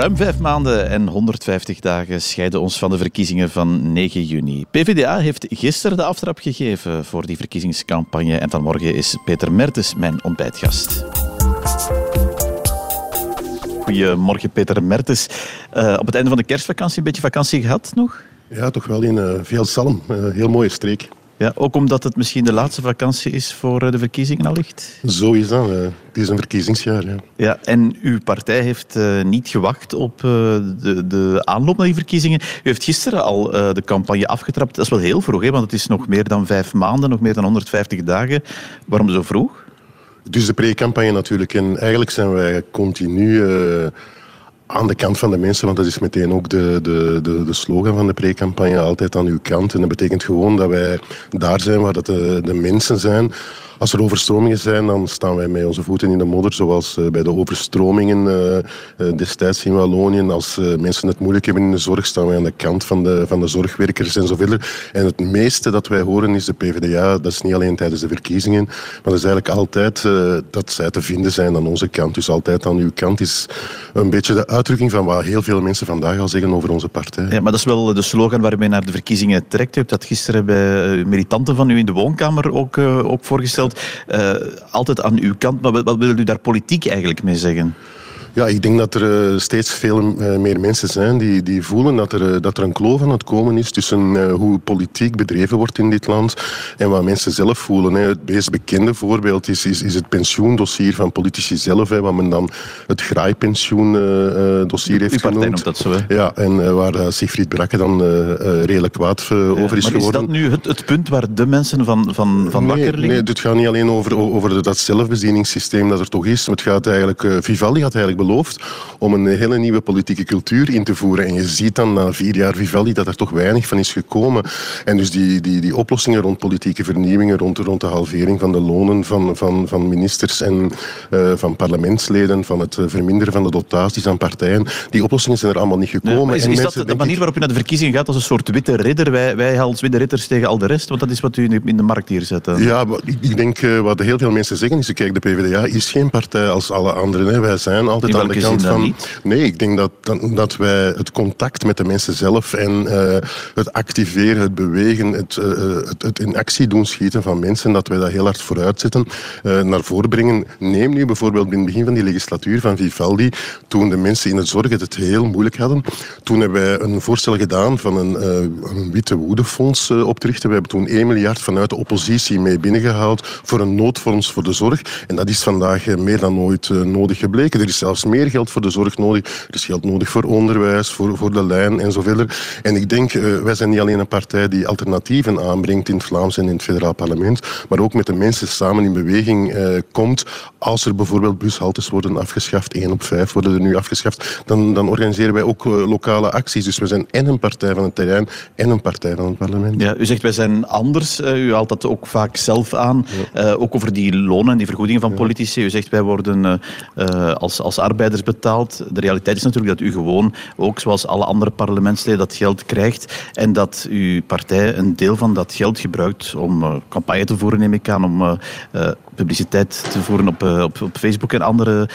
Ruim vijf maanden en 150 dagen scheiden ons van de verkiezingen van 9 juni. PvdA heeft gisteren de aftrap gegeven voor die verkiezingscampagne en vanmorgen is Peter Mertens mijn ontbijtgast. Goedemorgen Peter Mertens. Uh, op het einde van de kerstvakantie een beetje vakantie gehad nog? Ja, toch wel in uh, veel Salm. Uh, heel mooie streek. Ja, ook omdat het misschien de laatste vakantie is voor de verkiezingen allicht? Zo is dat. Het is een verkiezingsjaar. Ja. Ja, en uw partij heeft uh, niet gewacht op uh, de, de aanloop naar die verkiezingen. U heeft gisteren al de campagne afgetrapt. Dat is wel heel vroeg, hè, want het is nog meer dan vijf maanden, nog meer dan 150 dagen. Waarom zo vroeg? Dus de pre-campagne natuurlijk. En eigenlijk zijn wij continu aan de kant van de mensen, want dat is meteen ook de, de, de, de slogan van de pre-campagne, altijd aan uw kant. En dat betekent gewoon dat wij daar zijn waar dat de, de mensen zijn als er overstromingen zijn, dan staan wij met onze voeten in de modder, zoals uh, bij de overstromingen uh, destijds in Wallonië. Als mensen het moeilijk hebben in de zorg, staan wij aan de kant van de, van de zorgwerkers en zo verder. En het meeste dat wij horen is de PvdA, dat is niet alleen tijdens de verkiezingen, maar dat is eigenlijk altijd dat zij te vinden zijn aan onze kant. Dus altijd aan uw kant is een beetje de uitdrukking van wat heel veel mensen vandaag al zeggen over onze partij. Ja, maar dat is wel de slogan waarmee naar de verkiezingen trekt. U hebt dat gisteren bij militanten van u in de woonkamer ook, ook voorgesteld. Uh, altijd aan uw kant. Maar wat wil u daar politiek eigenlijk mee zeggen? Ja, ik denk dat er uh, steeds veel uh, meer mensen zijn die, die voelen dat er, uh, dat er een kloof aan het komen is tussen hoe politiek bedreven wordt in dit land en wat mensen zelf voelen. Hè. Het meest bekende voorbeeld is, is, is het pensioendossier van politici zelf, hè, wat men dan het graaipensioendossier heeft Uw genoemd. dat zo, hè? Ja, en waar Sigfried Brakke dan redelijk kwaad over is maar geworden. is dat nu het, het punt waar de mensen van, van, van nee, wakker liggen? Nee, het gaat niet alleen over, over dat zelfbedieningssysteem dat er toch is. Het gaat eigenlijk, Vivaldi had eigenlijk beloofd om een hele nieuwe politieke cultuur in te voeren. En je ziet dan na vier jaar Vivaldi dat er toch weinig van is gekomen. En dus die, die, die oplossingen rond politieke vernieuwingen, rond, rond de halvering van de lonen van, van, van ministers en uh, van parlementsleden, van het verminderen van de dotaties aan partijen, die oplossingen zijn er allemaal niet gekomen. Is, is mensen, dat de manier waarop u naar de verkiezingen gaat als een soort witte ridder? Wij, wij als witte ridders tegen al de rest? Want dat is wat u in de markt hier zet. Dan. Ja, ik, ik denk uh, wat heel veel mensen zeggen is, kijk, de PvdA is geen partij als alle anderen. Hè. Wij zijn altijd aan de kant van... Niet? Nee, ik denk dat, dat, dat, wij het contact met de mensen zelf en uh, het activeren, het bewegen, het, uh, het, het, in actie doen schieten van mensen, dat wij dat heel hard vooruit zetten, uh, naar voren brengen. Neem nu bijvoorbeeld in het begin van die legislatuur van Vivaldi, toen de mensen in de zorg het heel moeilijk hadden. Toen hebben wij een voorstel gedaan van een, een witte woedefonds op te richten. We hebben toen 1 miljard vanuit de oppositie mee binnengehaald voor een noodfonds voor de zorg. En dat is vandaag meer dan ooit nodig gebleken. Er is zelfs meer geld voor de zorg nodig. Er is geld nodig voor onderwijs, voor, voor de lijn en zo verder. En ik denk, uh, wij zijn niet alleen een partij die alternatieven aanbrengt in het Vlaams en in het federaal parlement, maar ook met de mensen samen in beweging uh, komt. Als er bijvoorbeeld bushaltes worden afgeschaft, één op vijf worden er nu afgeschaft, dan, dan organiseren wij ook uh, lokale acties. Dus we zijn en een partij van het terrein en een partij van het parlement. Ja, u zegt wij zijn anders. u haalt dat ook vaak zelf aan. Ja. ook over die lonen en die vergoedingen van politici. U zegt wij worden als, als arbeiders betaald. De realiteit is natuurlijk dat u gewoon, ook zoals alle andere parlementsleden, dat geld krijgt. En dat uw partij een deel van dat geld gebruikt om uh, campagne te voeren, neem ik aan. Om uh, uh, publiciteit te voeren op, op, op, Facebook en andere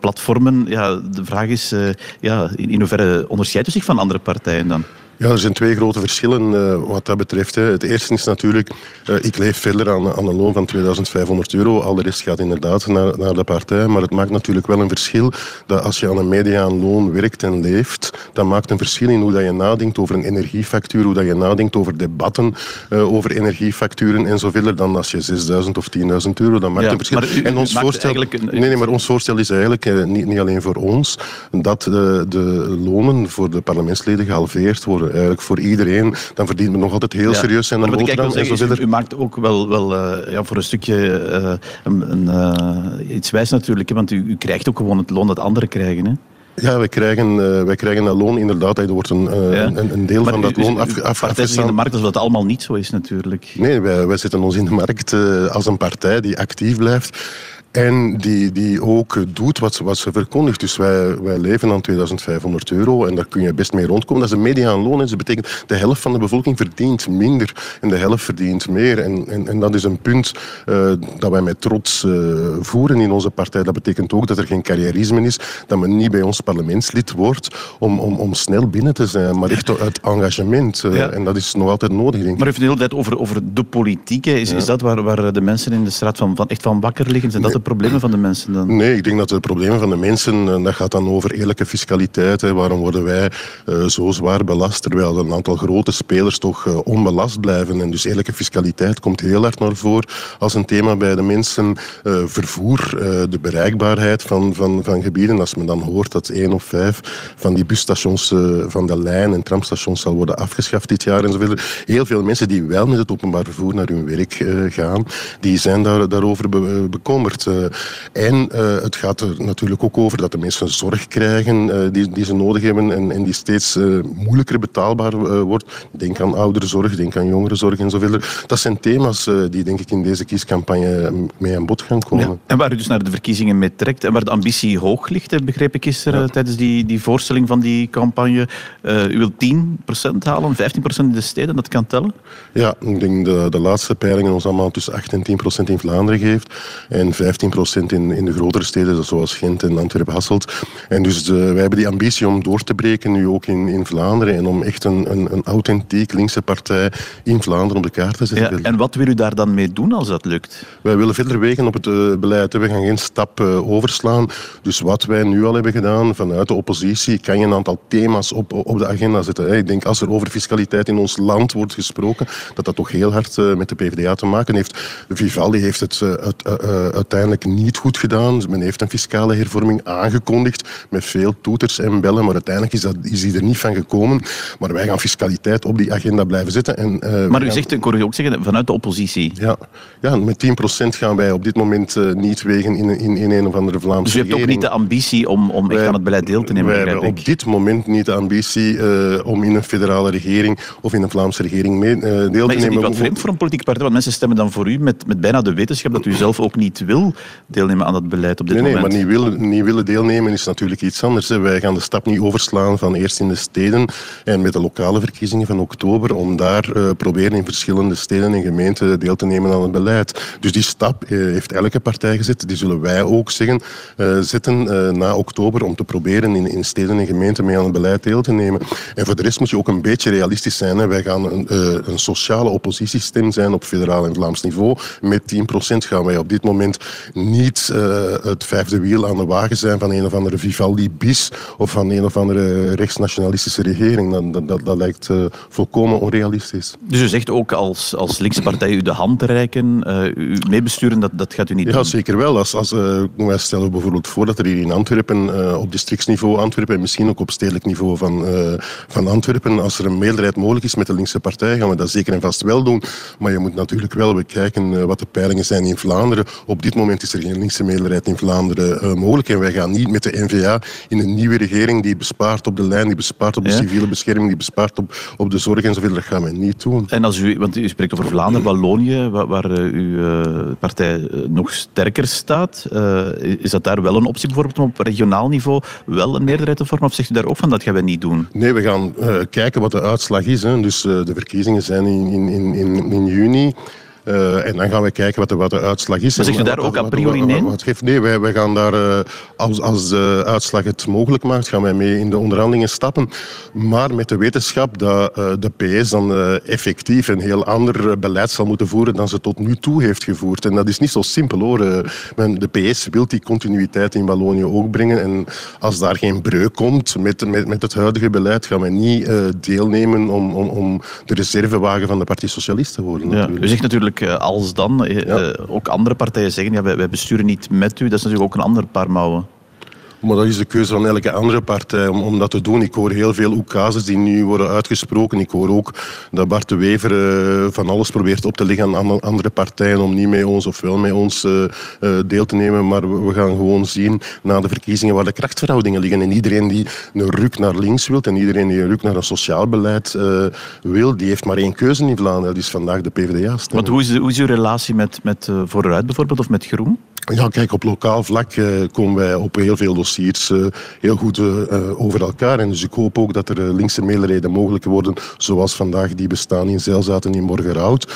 platformen. Ja, de vraag is, ja, in hoeverre onderscheidt u zich van andere partijen dan? Ja, er zijn twee grote verschillen uh, wat dat betreft. Hè. Het eerste is natuurlijk, uh, ik leef verder aan, aan, een loon van 2500 euro. Al de rest gaat inderdaad naar, naar de partij. Maar het maakt natuurlijk wel een verschil dat als je aan een mediaan loon werkt en leeft, dat maakt een verschil in hoe dat je nadenkt over een energiefactuur, hoe dat je nadenkt over debatten uh, over energiefacturen en zo verder dan als je 6000 of 10.000 euro. Dat maakt ja, een verschil. U, en ons voorstel, een... nee, nee, maar ons voorstel is eigenlijk niet, niet alleen voor ons dat de lonen voor de parlementsleden gehalveerd worden eigenlijk voor iedereen, dan verdient men nog altijd heel ja. serieus zijn ik boterham zeggen, is, u, u maakt ook wel, wel uh, ja, voor een stukje uh, een, een, uh, iets wijs natuurlijk, hè, want u, u krijgt ook gewoon het loon dat anderen krijgen. Hè? Ja, wij krijgen, wij krijgen een loon inderdaad. Er wordt een, ja. een, een, deel maar van dat loon af, af, afgestaan. in de markt alsof dat allemaal niet zo is natuurlijk. Nee, wij, wij zetten ons in de markt als een partij die actief blijft. En die, die ook doet wat ze, wat ze verkondigt. Dus wij, wij leven aan 2500 euro en daar kun je best mee rondkomen. Dat is een mediaanloon en dat betekent de helft van de bevolking verdient minder en de helft verdient meer. En, en, en dat is een punt uh, dat wij met trots uh, voeren in onze partij. Dat betekent ook dat er geen carrièrisme is, dat men niet bij ons parlementslid wordt om, om, om snel binnen te zijn, maar echt uit engagement. Uh, ja. En dat is nog altijd nodig, denk ik. Maar heeft de hele tijd over, over de politiek. Is, ja. is dat waar, waar de mensen in de straat van, van echt van wakker liggen? Zijn dat problemen van de mensen dan? Nee, ik denk dat de problemen van de mensen, dat gaat dan over eerlijke fiscaliteit. Hè. Waarom worden wij uh, zo zwaar belast, terwijl een aantal grote spelers toch uh, onbelast blijven? En dus eerlijke fiscaliteit komt heel hard naar voren als een thema bij de mensen. Vervoer, de bereikbaarheid van, van, van gebieden. Als men dan hoort dat één of vijf van die busstations van de lijn en tramstations zal worden afgeschaft dit jaar enzovoort. Heel veel mensen die wel met het openbaar vervoer naar hun werk gaan, die zijn daar, daarover be bekommerd. En uh, het gaat er natuurlijk ook over dat de mensen zorg krijgen uh, die, die ze nodig hebben en, en die steeds moeilijker betaalbaar wordt. Denk aan ouderenzorg, denk aan jongerenzorg enzovoort. Dat zijn thema's die denk ik in deze kiescampagne mee aan bod gaan komen. Ja. En waar u dus naar de verkiezingen mee trekt en waar de ambitie hoog ligt, begreep ik gisteren ja. tijdens die, die voorstelling van die campagne. u wilt 10% halen, 15% in de steden, dat kan tellen? Ja, ik denk de, de laatste peilingen ons allemaal tussen 8 en 10% in Vlaanderen geeft en 15% in, in de grotere steden zoals Gent en Antwerpen-Hasselt. En dus de, wij hebben die ambitie om door te breken nu ook in, in Vlaanderen en om echt een, een, een authentiek linkse partij in Vlaanderen op de kaart te zetten. Ja, en wat wil u daar dan mee doen als dat lukt? Wij willen verder wegen op het uh, beleid. We gaan geen stap uh, overslaan. Dus wat wij nu al hebben gedaan vanuit de oppositie, kan je een aantal thema's op, op de agenda zetten. Ik denk als er over fiscaliteit in ons land wordt gesproken, dat dat toch heel hard uh, met de PvdA te maken heeft. Vivaldi heeft het uiteindelijk niet goed gedaan. Men heeft een fiscale hervorming aangekondigd met veel toeters en bellen, maar uiteindelijk is, dat, is die er niet van gekomen. Maar wij gaan fiscaliteit op die agenda blijven zetten. En, uh, maar u gaan... zegt, ik hoor ook zeggen, vanuit de oppositie. Ja, ja met 10% gaan wij op dit moment uh, niet wegen in, in, in een of andere Vlaamse Dus u hebt ook niet de ambitie om, om echt aan het beleid deel te nemen? Wij hebben op dit moment niet de ambitie uh, om in een federale regering of in een Vlaamse regering mee, deel maar te nemen. Maar is het niet wat vreemd voor een politieke partij? Want mensen stemmen dan voor u met, met bijna de wetenschap dat u zelf ook niet wil deelnemen aan dat beleid op dit nee, moment. Nee, maar niet willen, niet willen deelnemen is natuurlijk iets anders. Hè. Wij gaan de stap niet overslaan van eerst in de steden en met de lokale verkiezingen van oktober om daar uh, proberen in verschillende steden en gemeenten deel te nemen aan het beleid. Dus die stap uh, heeft elke partij gezet. Die zullen wij ook zeggen, uh, zetten na oktober om te proberen in, in steden en gemeenten mee aan het beleid deel te nemen. En voor de rest moet je ook een beetje realistisch zijn. Hè. Wij gaan een, een sociale oppositiestem zijn op federaal en Vlaams niveau. Met 10% gaan wij op dit moment niet uh, het vijfde wiel aan de wagen zijn van een of andere Vivaldi bis of van een of andere rechtsnationalistische regering. Dat, dat, dat lijkt uh, volkomen onrealistisch. Dus u zegt ook als, als linkse partij u de hand reiken, uh, u meebesturen, dat, dat gaat u niet ja, doen? Ja, zeker wel. Als, als, wij stellen bijvoorbeeld voor dat er hier in Antwerpen, op districtsniveau Antwerpen en misschien ook op stedelijk niveau van, van Antwerpen, als er een meerderheid mogelijk is met de linkse partij, gaan we dat zeker en vast wel doen. Maar je moet natuurlijk wel bekijken wat de peilingen zijn in Vlaanderen. Op dit moment is er geen linkse meerderheid in Vlaanderen uh, mogelijk. En wij gaan niet met de N-VA in een nieuwe regering die bespaart op de lijn, die bespaart op de ja. civiele bescherming, die bespaart op, op de zorg enzovoort. Dat gaan we niet doen. En als u, want u spreekt over Vlaanderen, Wallonië, waar, waar uh, uw uh, partij nog sterker staat. is dat daar wel een optie bijvoorbeeld om op regionaal niveau wel een meerderheid te vormen? Of zegt u daar ook van dat gaan we niet doen? Nee, we gaan kijken wat de uitslag is. Hè. Dus de verkiezingen zijn in, in, in, in juni. Uh, en dan gaan we kijken wat de, wat de uitslag is. Maar zegt u daar ook a priori nee? Nee, wij, wij gaan daar, uh, als, als de uitslag het mogelijk maakt, gaan wij mee in de onderhandelingen stappen. Maar met de wetenschap dat uh, de PS dan effectief een heel ander beleid zal moeten voeren dan ze tot nu toe heeft gevoerd. En dat is niet zo simpel hoor. de PS wil die continuïteit in Wallonië ook brengen. En als daar geen breuk komt met, met, met het huidige beleid, gaan wij niet deelnemen om, om, om de reservewagen van de Partij Socialist te worden. Ja, u zegt natuurlijk als dan. Ja. ook andere partijen zeggen, ja, wij, wij besturen niet met u. Dat is natuurlijk ook een ander paar mouwen. Maar dat is de keuze van elke andere partij om, om dat te doen. Ik hoor heel veel oekazes die nu worden uitgesproken. Ik hoor ook dat Bart de Wever uh, van alles probeert op te leggen aan andere partijen om niet met ons of wel met ons uh, uh, deel te nemen. Maar we gaan gewoon zien na de verkiezingen waar de krachtverhoudingen liggen. En iedereen die een ruk naar links wil en iedereen die een ruk naar een sociaal beleid wil, die heeft maar één keuze in Vlaanderen. Dat is vandaag de PvdA. Want hoe is, hoe is uw relatie met, met Vooruit bijvoorbeeld of met Groen? Ja, kijk, op lokaal vlak uh, komen wij op heel veel dossiers uh, heel goed uh, over elkaar. En dus ik hoop ook dat er linkse meerderheden mogelijk worden, zoals vandaag die bestaan in Zeilzaten in Morgenhout.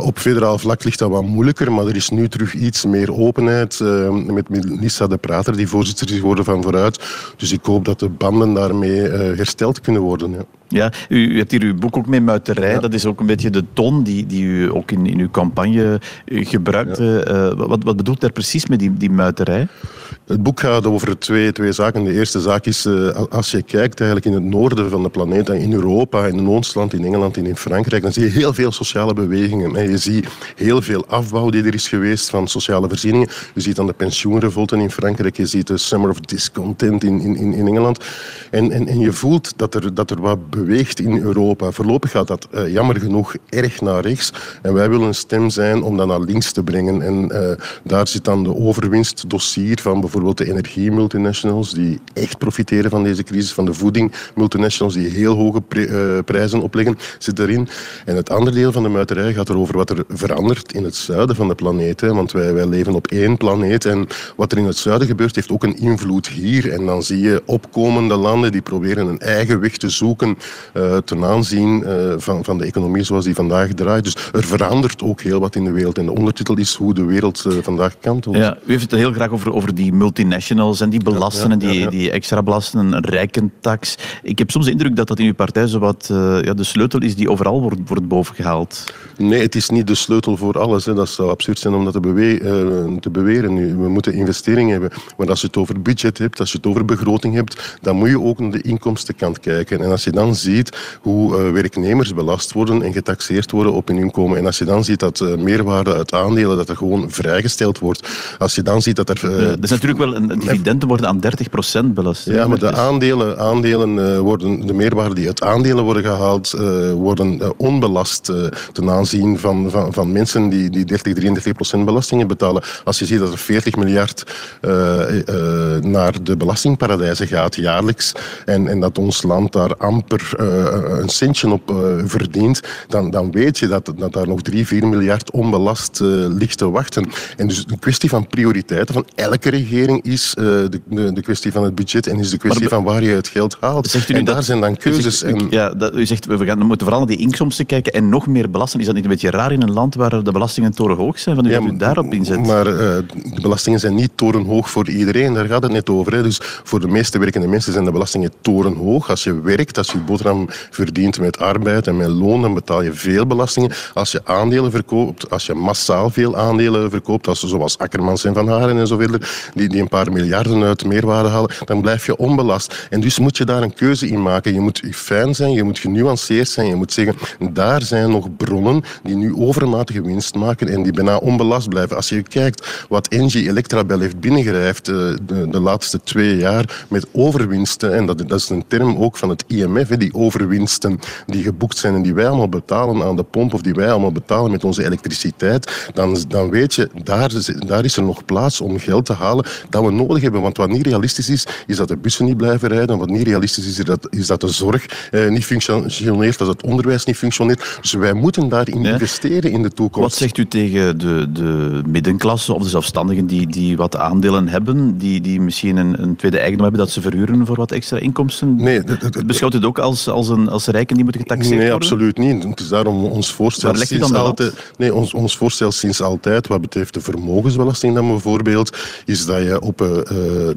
op federaal vlak ligt dat wat moeilijker, maar er is nu terug iets meer openheid met Melissa de Prater, die voorzitter is geworden van Vooruit. Dus ik hoop dat de banden daarmee hersteld kunnen worden. Ja. Ja, u, u, hebt hier uw boek ook mee Muiterij. Dat is ook een beetje de toon die, die u ook in, in uw campagne gebruikte. Uh, wat, wat bedoelt daar precies met die, die muiterij? Het boek gaat over twee, twee zaken. De eerste zaak is, uh, als je kijkt eigenlijk in het noorden van de planeet, in Europa, in Oost-land, in Engeland en in Frankrijk, dan zie je heel veel sociale bewegingen. En je ziet heel veel afbouw die er is geweest van sociale voorzieningen. Je ziet dan de pensioenrevolten in Frankrijk, je ziet de Summer of Discontent in, in, in Engeland. En, en, en je voelt dat er, dat er wat beweegt in Europa. Voorlopig gaat dat uh, jammer genoeg erg naar rechts. En wij willen een stem zijn om dat naar links te brengen. En uh, daar zit dan de overwinstdossier van bijvoorbeeld de energiemultinationals, die echt profiteren van deze crisis, van de voeding-multinationals, die heel hoge uh, prijzen opleggen, zit erin. En het andere deel van de muiterij gaat erover wat er verandert in het zuiden van de planeet. Want wij, wij leven op één planeet. En wat er in het zuiden gebeurt, heeft ook een invloed hier. En dan zie je opkomende landen die proberen een eigen weg te zoeken uh, ten aanzien uh, van, van de economie zoals die vandaag draait. Dus er verandert ook heel wat in de wereld. En de ondertitel is hoe de wereld uh, vandaag kantelt. Ja, u heeft het heel graag over, over die multinationals en die belasten en die, die extra belasten, een rijkentax. Ik heb soms de indruk dat dat in uw partij zo wat ja, de sleutel is die overal wordt, wordt bovengehaald. Nee, het is niet de sleutel voor alles. Hè. Dat zou absurd zijn om dat te, bewe te beweren. Nu, we moeten investeringen hebben. Maar als je het over budget hebt, als je het over begroting hebt, dan moet je ook naar de inkomstenkant kijken. En als je dan ziet hoe uh, werknemers belast worden en getaxeerd worden op hun inkomen, en als je dan ziet dat uh, meerwaarde uit aandelen, dat er gewoon vrijgesteld wordt, als je dan ziet dat er... Uh, ja, natuurlijk wel, een, dividenden worden aan 30% belast. Ja, maar de aandelen, aandelen worden, de meerwaarde die uit aandelen worden gehaald, worden onbelast ten aanzien van, van, van mensen die, die 30, 33% belastingen betalen. Als je ziet dat er 40 miljard naar de belastingparadijzen gaat jaarlijks en, en dat ons land daar amper uh, een centje op uh, verdient, dan, dan weet je dat, dat daar nog 3, 4 miljard onbelast uh, ligt te wachten. En dus de kwestie van prioriteiten van elke regering is de, de, de, kwestie van het budget en is de kwestie van waar je het geld haalt. Zegt u en daar zijn dan keuzes. Zegt, en, ja, dat, u zegt we, gaan, we moeten vooral naar die inkomsten kijken en nog meer belasten. Is dat niet een beetje raar in een land waar de belastingen torenhoog zijn? Van u ja, u daarop inzet? Maar de belastingen zijn niet torenhoog voor iedereen, daar gaat het net over. Hè. Dus voor de meeste werkende mensen zijn de belastingen torenhoog. Als je werkt, als je verdient met arbeid en met loon, dan betaal je veel belastingen. Als je aandelen verkoopt, als je massaal veel aandelen verkoopt, als, zoals Akkermans en Van Haren en zo verder, die, die een paar miljarden uit meerwaarde halen, dan blijf je onbelast. En dus moet je daar een keuze in maken. Je moet fijn zijn, je moet genuanceerd zijn, je moet zeggen, daar zijn nog bronnen die nu overmatige winst maken en die bijna onbelast blijven. Als je kijkt wat Engie Electrabel heeft binnengerijfd eh, de, de laatste twee jaar met overwinsten, en dat, dat is een term ook van het IMF, die overwinsten die geboekt zijn en die wij allemaal betalen aan de pomp of die wij allemaal betalen met onze elektriciteit, dan, dan weet je, daar, daar is er nog plaats om geld te halen dat we nodig hebben. Want wat niet realistisch is, is dat de bussen niet blijven rijden. Wat niet realistisch is, is dat, is dat de zorg eh, niet functioneert, dat het onderwijs niet functioneert. Dus wij moeten daarin investeren in de toekomst. Wat zegt u tegen de, de middenklasse of de zelfstandigen die, die wat aandelen hebben, die, die misschien een, een tweede eigendom hebben dat ze verhuren voor wat extra inkomsten? Nee, Beschouwt u het ook als, als, een, als rijken die moeten getaxeerd nee, worden? Nee, absoluut niet. Het is daarom ons voorstel Waar sinds altijd... Nee, ons, ons voorstel sinds altijd, wat betreft de vermogensbelasting dan bijvoorbeeld, is dat je op uh,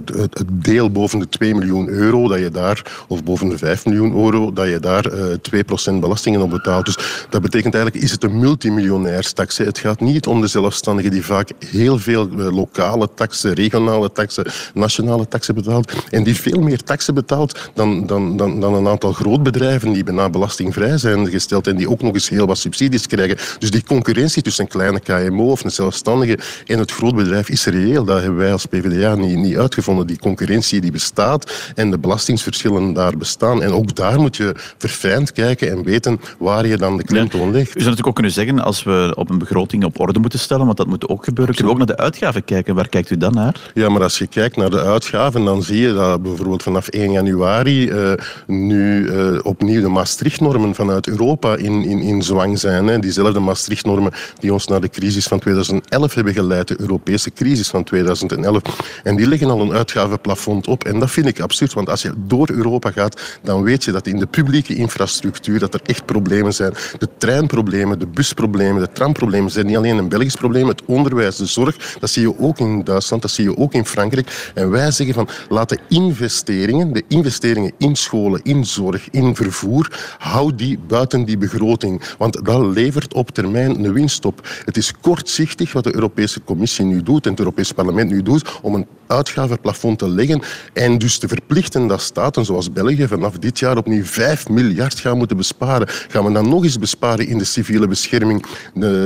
het deel boven de 2 miljoen euro, dat je daar, of boven de 5 miljoen euro, dat je daar uh, 2% belastingen op betaalt. Dus dat betekent eigenlijk, is het een multimiljonairstax. Het gaat niet om de zelfstandigen die vaak heel veel lokale taxen, regionale taxen, nationale taxen betaalt en die veel meer taxen betaalt dan, dan, dan, dan een aantal grootbedrijven die bijna belastingvrij zijn gesteld en die ook nog eens heel wat subsidies krijgen. Dus die concurrentie tussen een kleine KMO of een zelfstandige en het grootbedrijf is reëel. Dat hebben wij als PvdA niet, niet uitgevonden. Die concurrentie die bestaat en de belastingsverschillen daar bestaan. En ook daar moet je verfijnd kijken en weten waar je dan de klemtoon legt. U zou natuurlijk ook kunnen zeggen, als we op een begroting op orde moeten stellen, want dat moet ook gebeuren, kunnen we ook naar de uitgaven kijken. Waar kijkt u dan naar? Ja, maar als je kijkt naar de uitgaven, dan zie je dat bijvoorbeeld vanaf 1 januari uh, nu uh, opnieuw de Maastricht-normen vanuit Europa in, in, in zwang zijn. Hè. Diezelfde Maastricht-normen die ons naar de crisis van 2011 hebben geleid, de Europese crisis van 2011. En die leggen al een uitgavenplafond op. En dat vind ik absurd, want als je door Europa gaat, dan weet je dat in de publieke infrastructuur dat er echt problemen zijn. De treinproblemen, de busproblemen, de tramproblemen zijn niet alleen een Belgisch probleem. Het onderwijs, de zorg, dat zie je ook in Duitsland, dat zie je ook in Frankrijk. En wij zeggen van, laat de investeringen, de investeringen in scholen, in zorg, in vervoer, hou die buiten die begroting. Want dat levert op termijn een winst op. Het is kortzichtig wat de Europese Commissie nu doet en het Europese Parlement nu doet om een uitgavenplafond te leggen en dus te verplichten dat staten zoals België vanaf dit jaar opnieuw 5 miljard gaan moeten besparen. Gaan we dan nog eens besparen in de civiele bescherming,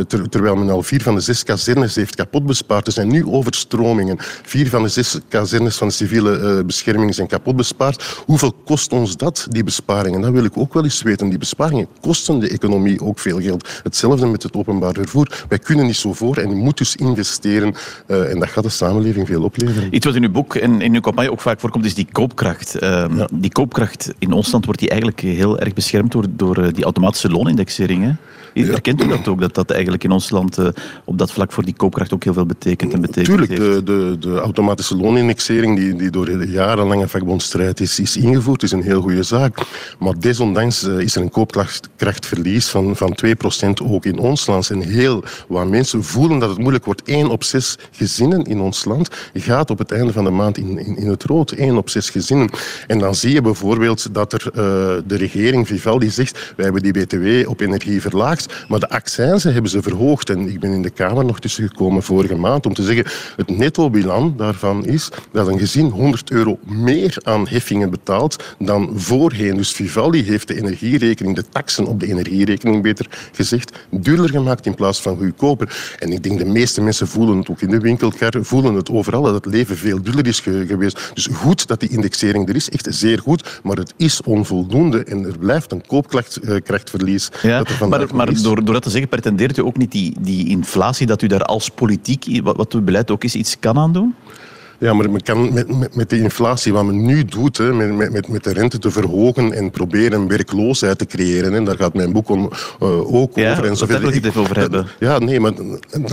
terwijl men al vier van de zes kazernes heeft kapot bespaard. Er zijn nu overstromingen. Vier van de zes kazernes van de civiele uh, bescherming zijn kapot bespaard. Hoeveel kost ons dat, die besparingen? Dat wil ik ook wel eens weten. Die besparingen kosten de economie ook veel geld. Hetzelfde met het openbaar vervoer. Wij kunnen niet zo voor en je moet dus investeren. Uh, en dat gaat de samenleving veel opleveren. Iets wat in uw boek en in uw campagne ook vaak voorkomt, is die koopkracht. Uh, ja. Die koopkracht in ons land wordt die eigenlijk heel erg beschermd door, door die automatische Herkent u dat ook, dat dat eigenlijk in ons land uh, op dat vlak voor die koopkracht ook heel veel betekent en betekent Tuurlijk, de, de, de, automatische loonindexering die, die door de jarenlange vakbondstrijd is, is ingevoerd, is een heel goede zaak. Maar desondanks uh, is er een koopkrachtverlies van, van 2% ook in ons land. En heel wat mensen voelen dat het moeilijk wordt. 1 op 6 gezinnen in ons land gaat op het einde van de maand in, in, in het rood. 1 op 6 gezinnen. En dan zie je bijvoorbeeld dat er uh, de regering Vivaldi zegt, wij hebben die BTW op energie verlaagd. Maar de accijnzen hebben ze verhoogd. En ik ben in de Kamer nog tussen gekomen vorige maand om te zeggen het netto-bilan daarvan is dat een gezin 100 euro meer aan heffingen betaalt dan voorheen. Dus Vivaldi heeft de energierekening, de taxen op de energierekening beter gezegd, duurder gemaakt in plaats van goedkoper. En ik denk de meeste mensen voelen het ook in de winkelkar, voelen het overal dat het leven veel duurder is geweest. Dus goed dat die indexering er is, echt zeer goed, maar het is onvoldoende en er blijft een koopkrachtverlies. Ja, dat er maar, maar door, door dat te zeggen, pretendeert u ook niet die, die inflatie, dat u daar als politiek, wat, wat uw beleid ook is, iets kan aan doen? Ja, maar men kan met, met, met de inflatie, wat men nu doet, hè, met, met, met de rente te verhogen en proberen werkloosheid te creëren, en daar gaat mijn boek om, uh, ook ja, over. En zoveel. wil ik het over hebben. Ja, nee, maar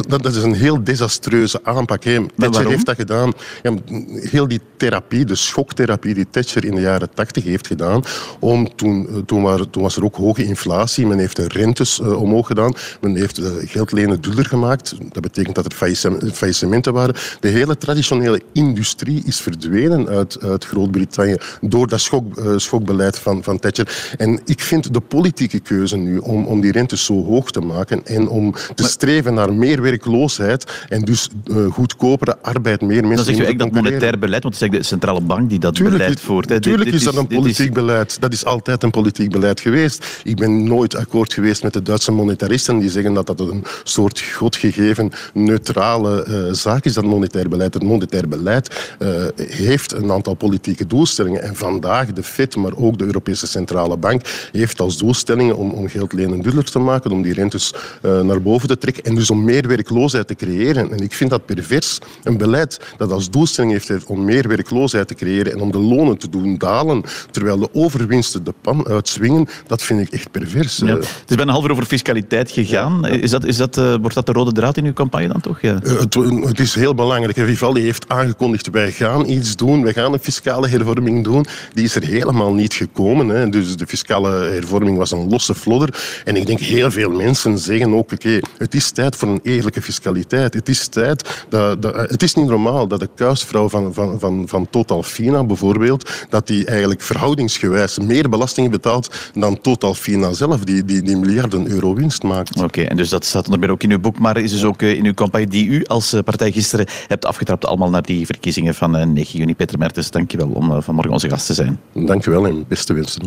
dat, dat is een heel desastreuze aanpak. Hè. Thatcher heeft dat gedaan. Ja, heel die therapie, de schoktherapie die Thatcher in de jaren tachtig heeft gedaan, om toen, eh, toen, waren, toen was er ook hoge inflatie, men heeft de rentes uh, omhoog gedaan, men heeft uh, geld lenen duurder gemaakt. Dat betekent dat er faillissementen waren. De hele traditionele industrie is verdwenen uit, uit Groot-Brittannië door dat schok, uh, schokbeleid van, van Thatcher. En ik vind de politieke keuze nu om, om die rente zo hoog te maken en om te streven naar meer werkloosheid en dus uh, goedkopere arbeid, meer mensen... Dan zegt u eigenlijk dat monetair beleid, want het is de centrale bank die dat tuurlijk, beleid voert. Hè. Tuurlijk is dat een politiek is... beleid. Dat is altijd een politiek beleid geweest. Ik ben nooit akkoord geweest met de Duitse monetaristen die zeggen dat dat een soort godgegeven neutrale uh, zaak is, dat monetair beleid. Het monetair beleid beleid uh, heeft een aantal politieke doelstellingen. En vandaag de FED, maar ook de Europese Centrale Bank, heeft als doelstellingen om, om geld lenen duurder te maken, om die rentes uh, naar boven te trekken en dus om meer werkloosheid te creëren. En ik vind dat pervers. Een beleid dat als doelstelling heeft om meer werkloosheid te creëren en om de lonen te doen dalen, terwijl de overwinsten de pan uitswingen, dat vind ik echt pervers. Ja. Het is bijna half over fiscaliteit gegaan. Ja. Is dat, is dat, uh, wordt dat de rode draad in uw campagne dan toch? Ja. Het, het, is heel belangrijk. Vivaldi heeft aangekondigd aangekondigd, wij gaan iets doen, wij gaan een fiscale hervorming doen. Die is er helemaal niet gekomen. Hè. Dus de fiscale hervorming was een losse flodder. En ik denk heel veel mensen zeggen ook, oké, het is tijd voor een eerlijke fiscaliteit. Het is tijd, dat, dat, het is niet normaal dat de kuisvrouw van, van, van, van Total Fina bijvoorbeeld, dat die eigenlijk verhoudingsgewijs meer belastingen betaalt dan Total Fina zelf, die, die, die miljarden euro winst maakt. Oké, en dus dat staat onder meer ook in uw boek, maar is dus ook in uw campagne die u als partij gisteren hebt afgetrapt, allemaal naar verkiezingen van 9 juni. Peter Mertens, dankjewel om vanmorgen onze gast te zijn. Dankjewel en beste wensen.